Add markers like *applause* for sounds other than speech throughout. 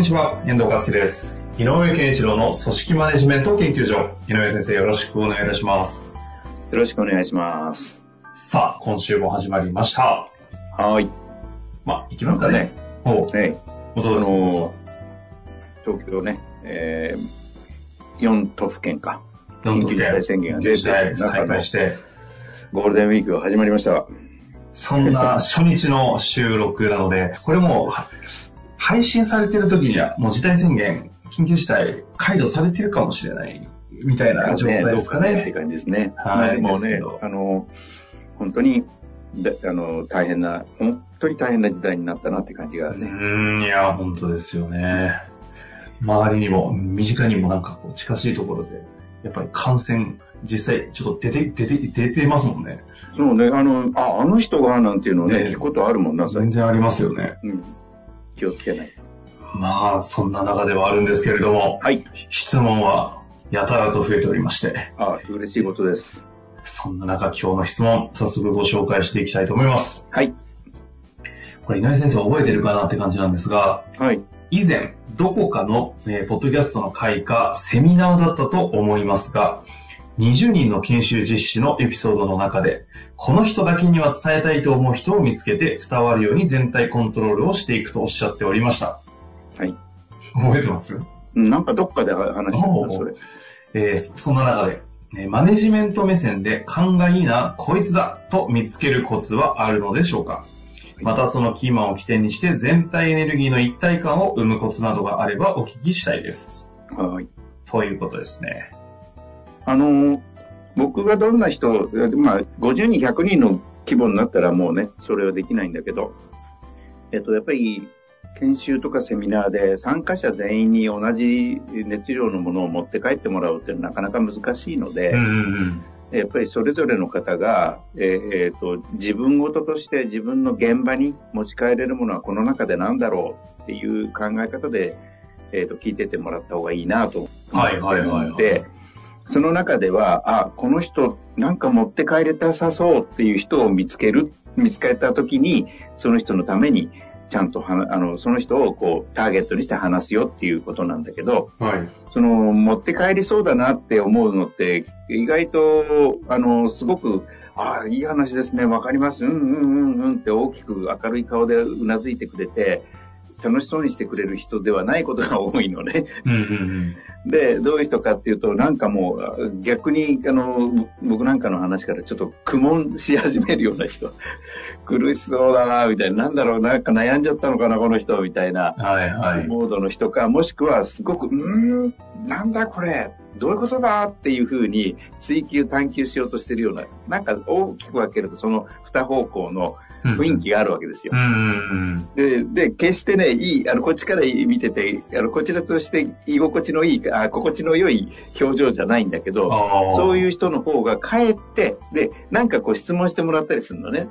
にちは、遠藤和樹です。井上健一郎の組織マネジメント研究所。井上先生、よろしくお願いいたします。よろしくお願いします。さあ、今週も始まりました。はい。まあ、いきますかね。おう、ね、あおどうですかの、東京ね、えー、4都府県か。緊急事態宣言が出て、再開して、ゴールデンウィークが始まりました。そんな初日の収録なので、これも配信されてる時には、もう事態宣言、緊急事態解除されてるかもしれない、みたいな状態ですかってね。感じですね。はいもねですけど、あの、本当に、であの、大変な、本当に大変な時代になったなって感じがうね。ーん、いや、本当ですよね。周りにも、身近にもなんかこう近しいところで、やっぱり感染、実際ちょっと出て、出て、出てますもんね。そうね、あの、あ、あの人がなんていうのをね、ね聞くことあるもんな、全然ありますよね。うん。気をつけない。まあ、そんな中ではあるんですけれども、はい。質問はやたらと増えておりまして、あ、嬉しいことです。そんな中今日の質問、早速ご紹介していきたいと思います。はい。これ井上先生覚えてるかなって感じなんですが、はい。以前、どこかの、えーポッドキャストの会かセミナーだったと思いますが、20人の研修実施のエピソードの中で、この人だけには伝えたいと思う人を見つけて伝わるように全体コントロールをしていくとおっしゃっておりました。はい。覚えてます？なんかどっかで話したな、それ。えーそんな中で、えーマネジメント目線で勘がいいな、こいつだと見つけるコツはあるのでしょうか？またそのキーマンを起点にして全体エネルギーの一体感を生むコツなどがあればお聞きしたいです。はい。ということですね。あの、僕がどんな人、まあ、50人、100人の規模になったらもうね、それはできないんだけど、えっと、やっぱり、研修とかセミナーで参加者全員に同じ熱量のものを持って帰ってもらうっていうのはなかなか難しいので、やっぱりそれぞれの方が、えーえーと自分事として自分の現場に持ち帰れるものはこの中で何だろうっていう考え方で、えー、と聞いててもらった方がいいなと思ってその中では、あ、この人なんか持って帰れたさそうっていう人を見つける、見つけた時に、その人のためにちゃんとはなあの、その人をこうターゲットにして話すよっていうことなんだけど、うん。はい。その、持って帰りそうだなって思うのって、意外と、あの、すごく、ああ、いい話ですね、わかります、うんうんうんうんって大きく明るい顔でうなずいてくれて、楽しそうにしてくれる人ではないことが多いのね。うんうんで、どういう人かっていうと、なんかもう、逆に、あの、僕なんかの話からちょっと苦悶し始めるような人。*laughs* 苦しそうだな、みたいな。なんだろう、なんか悩んじゃったのかな、この人、みたいな。うん。はいはい。モードの人か、もしくはすごく、うーん、なんだこれ、どういうことだっていうふうに追求探求しようとしてるような、なんか大きく分けるとその二方向の雰囲気があるわけですよで、で、決してね、いい、あの、こっちから見てて、あの、こちらとして居心地のいい、あ心地の良い表情じゃないんだけうん。ど。そういう人の方がかえって、で、なんかこう質問してもらったりするのね。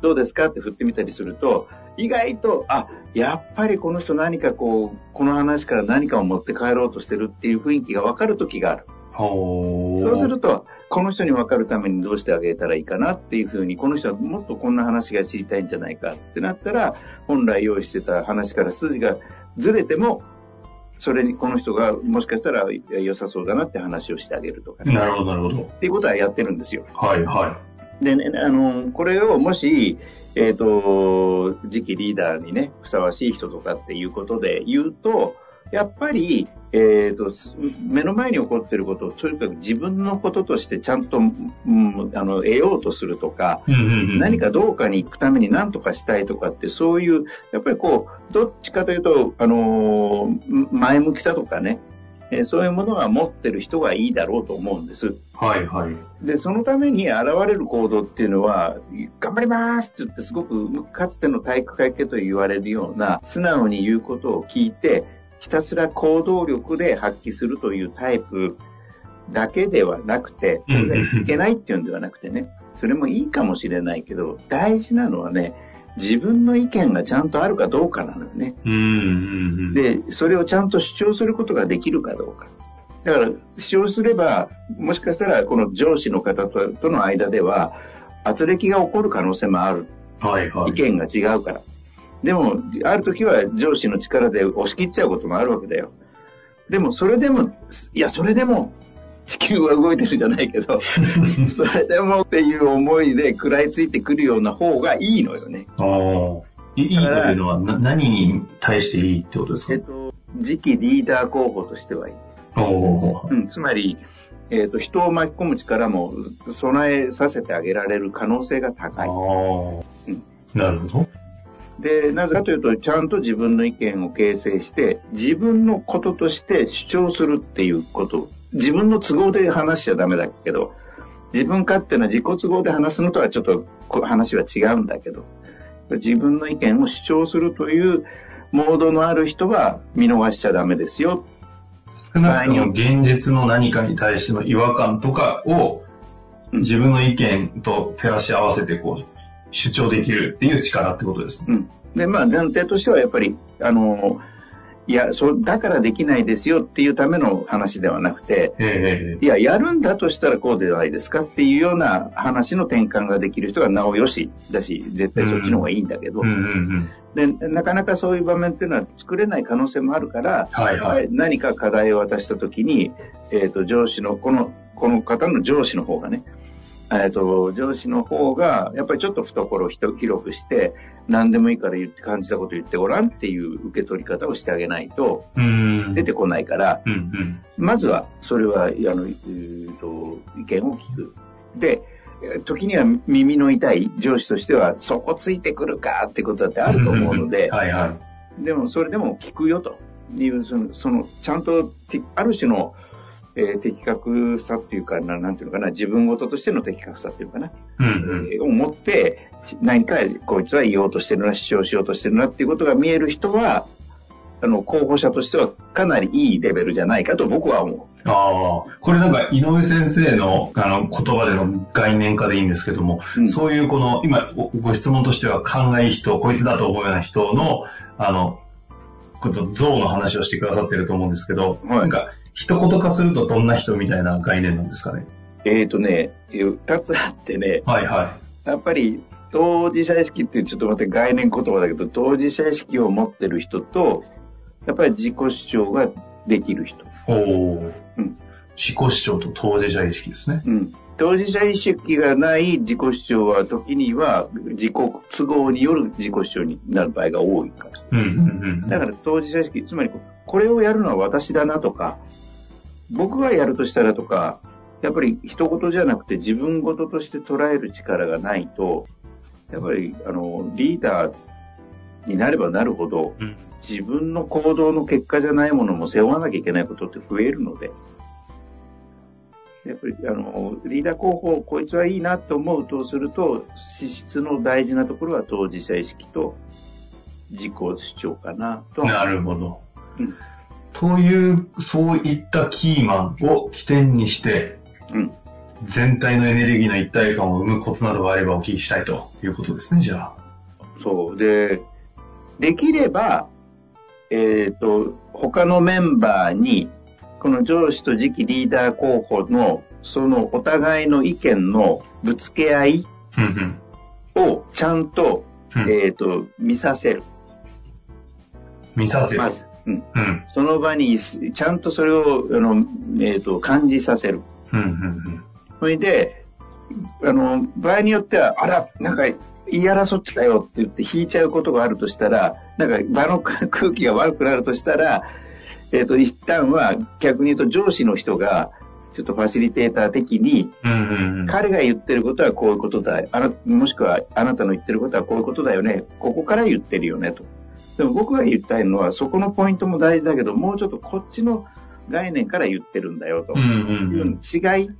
どうですかって振ってみたりすると、意外と、あ、やっぱりこの人何かこう、この話から何かを持って帰ろうとしてるっていう雰囲気が分かる時がある。そうすると、この人に分かるためにどうしてあげたらいいかなっていうふうに、この人はもっとこんな話が知りたいんじゃないかってなったら、本来用意してた話から筋がずれても、それにこの人がもしかしたら良さそうだなって話をしてあげるとかね。なるほどなるほど。っていうことはやってるんですよ。はいはでね、あの、これをもし、えっ、と、次期リーダーにね、ふさわしい人とかっていうことで言うと、やっぱり、えっ、と、す目の前に起こっていることを、とにかく自分のこととしてちゃんと、うん、あの、得ようとするとか、い。うんうんうん。何かどうかに行くために何とかしたいとかって、そういう、やっぱりこう、どっちかというと、あのー前向きさとかね、えーそういうものは持ってる人がいいだろうと思うんです。はいはい。で、そのために現れる行動っていうのは、頑張りますって言って、すごくかつての体育会系と言われるような、素直に言うことを聞いて、ひたすら行動力で発揮するというタイプだけではなくて、それがいけないっていうんではなくてね、それもいいかもしれないけど、大事なのはね、自分の意見がちゃんとあるかどうかなのよね。で、それをちゃんと主張することができるかどうか。だから、主張すれば、もしかしたら、この上司の方ととの間では、圧力が起こる可能性もある。はいはい。意見が違うから。でも、ある時は上司の力で押し切っちゃうこともあるわけだよ。でも、それでも、いや、それでも、地球は動いてるじゃないけど、*laughs* それでもっていう思いで食らいついてくるような方がいいのよね。ああ。いいいというのはな何に対していいってことですか？えっと、次期リーダー候補としてはいい。お。うん、つまり、えっ、と、人を巻き込む力も備えさせてあげられる可能性があ高い。あうん。なるほど。で、なぜかというと、ちゃんと自分の意見を形成して、自分のこととして主張するっていうこと。自分の都合で話しちゃダメだけど、自分勝手な自己都合で話すのとはちょっと話は違うんだけど、自分の意見を主張するというモードのある人は見逃しちゃダメですよ。少なくとも現実の何かに対しての違和感とかをうん自分の意見と照らし合わせてこう主張できるっていう力ってことですね。うん。で、まあ前提としてはやっぱり、あの、いや、そう、だからできないですよっていうための話ではなくて、ええいや、やるんだとしたらこうではないですかっていうような話の転換ができる人がなおよしだし、絶対そっちの方がいいんだけど。で、なかなかそういう場面っていうのは作れない可能性もあるから、はいはい。何か課題を渡したときに、えっ、と、上司の、この、この方の上司の方がね、えっ、と、上司の方が、やっぱりちょっと懐を広くして、何でもいいから言って感じたこと言ってごらんっていう受け取り方をしてあげないとうん。出てこないから、うんうん。まずは、それは、あの、えーと、意見を聞く。で、えー時には耳の痛い上司としては、そこついてくるかってことだってあると思うので、はいはい。でもそれでも聞くよという、その、そのちゃんとて、ある種の、えー的確さっていうかな、なんていうのかな、自分事としての的確さっていうのかな、うんうん。えーを持って、何かこいつは言おうとしてるな、主張しようとしてるなっていうことが見える人は、あの、候補者としてはかなりいいレベルじゃないかと僕は思ああ、これなんか井上先生のあの言葉での概念化でいいんですけども、うん。そういうこの今ごご質問としては勘がいい人、こいつだと思うような人のあの、こと像の話をしてくださってると思うんですけど、はい。なんか一言化するとどんな人みたいな概念なんですかね？う。えっ、とね、二つあってね、はいはやっぱり当事者意識っていうちょっと待って概念言葉だけど、当事者意識を持ってる人と、やっぱり自己主張ができる人。い。おお、うん自己主張と当事者意識ですね。うん。当事者意識がない自己主張は時には自己都合による自己主張になる場合が多いから。うんうんうん。だから当事者意識、つまりこれをやるのは私だなとか、僕がやるとしたらとか、やっぱり一言じゃなくて自分事として捉える力がないと、やっぱりあのリーダーになればなるほど、うん。自分の行動の結果じゃないものも背負わなきゃいけないことって増えるので、やっぱりあのリーダー候補、こいつはいいなと思うとすると、資質の大事なところは当事者意識と自己主張かなと。はなるほど。うんという、そういったキーマンを起点にして、うん。全体のエネルギーの一体感を生むコツなどがあればお聞きしたいということですね、じゃあ。そう。で、できれば、えっ、と、他のメンバーに、この上司と次期リーダー候補の、そのお互いの意見のぶつけ合いをちゃんと、うんえっ、と、見させる。見させる。まず。うん。うん。その場に、ちゃんとそれを、あの、えっ、と、感じさせる。うんうんそれで、あの、場合によっては、あら、なんか、言い争ってたよって言って引いちゃうことがあるとしたら、なんか場の *laughs* 空気が悪くなるとしたら、えっ、と、一旦は逆に言うと上司の人が、ちょっとファシリテーター的に。彼が言ってることはこういうことだ。あなもしくはあなたの言ってることはこういうことだよね。ここから言ってるよねと。でも僕が言いたいのは、そこのポイントも大事だけど、もうちょっとこっちの概念から言ってるんだよと。違い、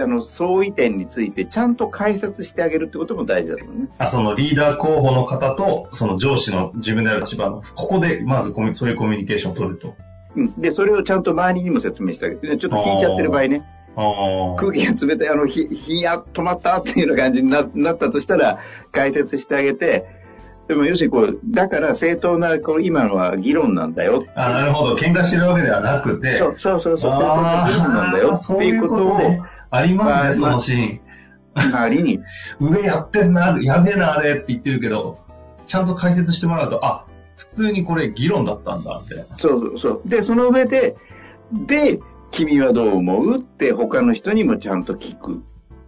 あの、相違点についてちゃんと解説してあげるってことも大事だと思うね。あ、そのリーダー候補の方と、その上司の自分である立場の、ここでまずコミそういうコミュニケーションを取ると。うん。で、それをちゃんと周りにも説明してあげる。でちょっと引いちゃってる場合ね。空気が冷たい、あの、ひ、ひや、止まったっていうような感じにななったとしたら、解説してあげて、でも、要するにこう、だから正当な、こう、今のは議論なんだよ。あ、なるほど。喧嘩してるわけではなくて。そうそうそうそう、正当なあ議論なんだよあ、っていうことを、ありますね、まあそのシーン。周りに、上やってんな、やべえな、あれって言ってるけど、ちゃんと解説してもらうと、あ、普通にこれ議論だったんだ、みたいな。そうそうそう。で、その上で、で、君はどう思うって他の人にもちゃんと聞く。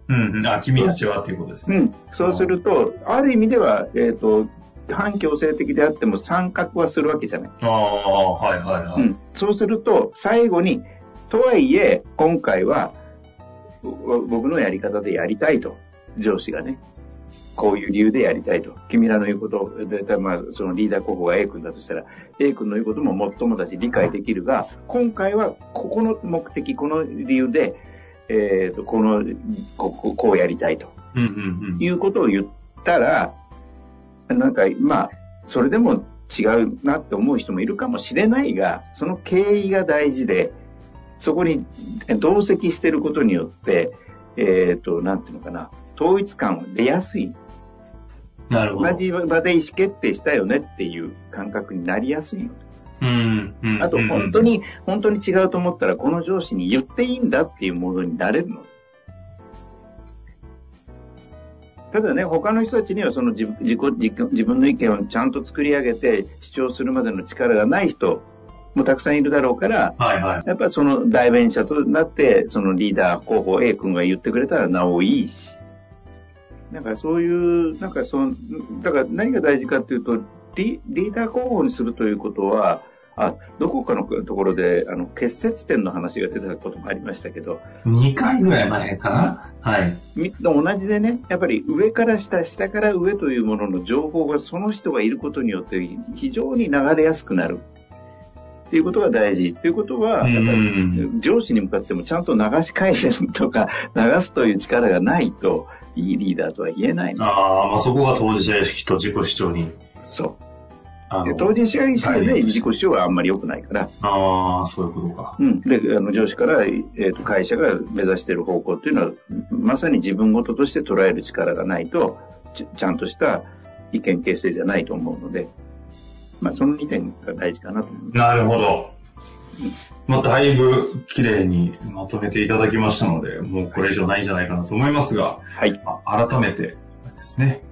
うんうん。あ、君たちはっていうことですね。うん。そうすると、ある意味では、えっ、と、反強制的であっても参画はするわけじゃない。ああ、はいはいはい。うん。そうすると、最後に、とはいえ、今回は、ぼ僕のやり方でやりたいと。上司がね。こういう理由でやりたいと。君らの言うこと、でまあ、そのリーダー候補が A 君だとしたら、A 君の言うことももっともだし理解できるが、今回はここの目的、この理由で、えっ、と、この、こここうやりたいとうんうんうん。いうことを言ったら、なんか、まあ、それでも違うなって思う人もいるかもしれないが、その経緯が大事で、そこに同席してることによって、えっ、と、なんていうのかな、統一感は出やすい。なるほど。同じ場で意思決定したよねっていう感覚になりやすいの。うんうん。あと、本当に、本当に違うと思ったら、この上司に言っていいんだっていうものになれるの。ただね、他の人たちにはその自自己自自分の意見をちゃんと作り上げて主張するまでの力がない人もたくさんいるだろうから、はいはい。やっぱりその代弁者となって、そのリーダー候補 A 君が言ってくれたらなおいいし。なんかそういう、なんかその、だから何が大事かっていうと、リリーダー候補にするということは、あ、どこかのところで、あの、結節点の話が出たこともありましたけど、2回ぐらい前かな？はい。み同じでね、やっぱり上から下、下から上というものの情報がその人がいることによって非常に流れやすくなる。っていうことが大事。ということは、やっぱり上司に向かってもちゃんと流し返すとか、流すという力がないと、いいリーダーとは言えないの。ああ、まあそこが当事者意識と自己主張に。そう。当事者意識ではい自己主張はあんまり良くないから、ああ、そういうことか。うん。で、あの上司から、えーと会社が目指している方向っていうのは、まさに自分事として捉える力がないと、ちちゃんとした意見形成じゃないと思うので、まあ、その2点が大事かなと思います。なるほど。まあ、だいぶ綺麗にまとめていただきましたので、もうこれ以上ないんじゃないかなと思いますが、はい。まあ、改めてですね、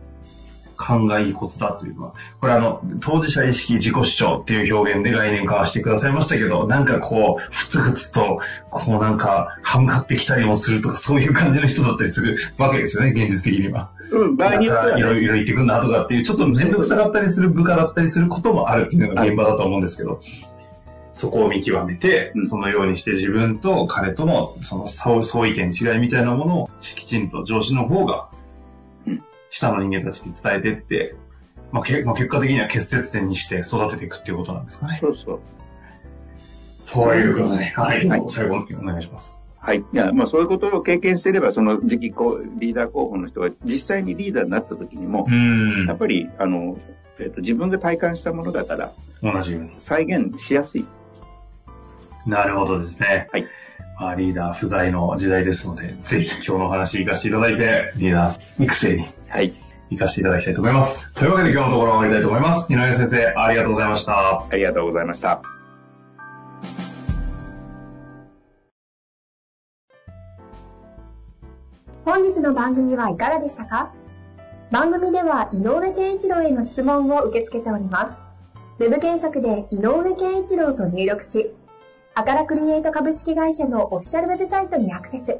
勘がいいコツだというのは、これあの、当事者意識自己主張っていう表現で概念化してくださいましたけど、なんかこう、ふつふつと、こうなんか、歯向かってきたりもするとか、そういう感じの人だったりするわけですよね、現実的には。うん、場合によっては、いろね、いろ言ってくんなとかっていう、ちょっと面倒くさかったりする部下だったりすることもあるっていうのが現場だと思うんですけど、そこを見極めて、うんそのようにして自分と彼とのその相相違点、違いみたいなものをきちんと上司の方がうん、下の人間たちに伝えてって、まあけまあ、結果的には結節点にして育てていくっていうことなんですかね。そうそう。ということで、はい、はい最後お願いします。はい。いや、まあそういうことを経験していれば、その次期こうリーダー候補の人が実際にリーダーになった時にもう、んやっ。ぱり、あの、えっ、と、自分が体感したものだから、同じように。再現しやすい。なるほどですね。はい。まあ、リーダー不在の時代ですので、ぜひ今日のお話活かしていただいて、リーダー育成にはい。活かしていただきたいと思います。というわけで今日のところは終わりたいと思います。井上先生、ありがとうございました。ありがとうございました。本日の番組はいかがでしたか？番組では井上健一郎への質問を受け付けております。ウェブ検索で井上健一郎と入力し、アカラクリエイト株式会社のオフィシャルウェブサイトにアクセス。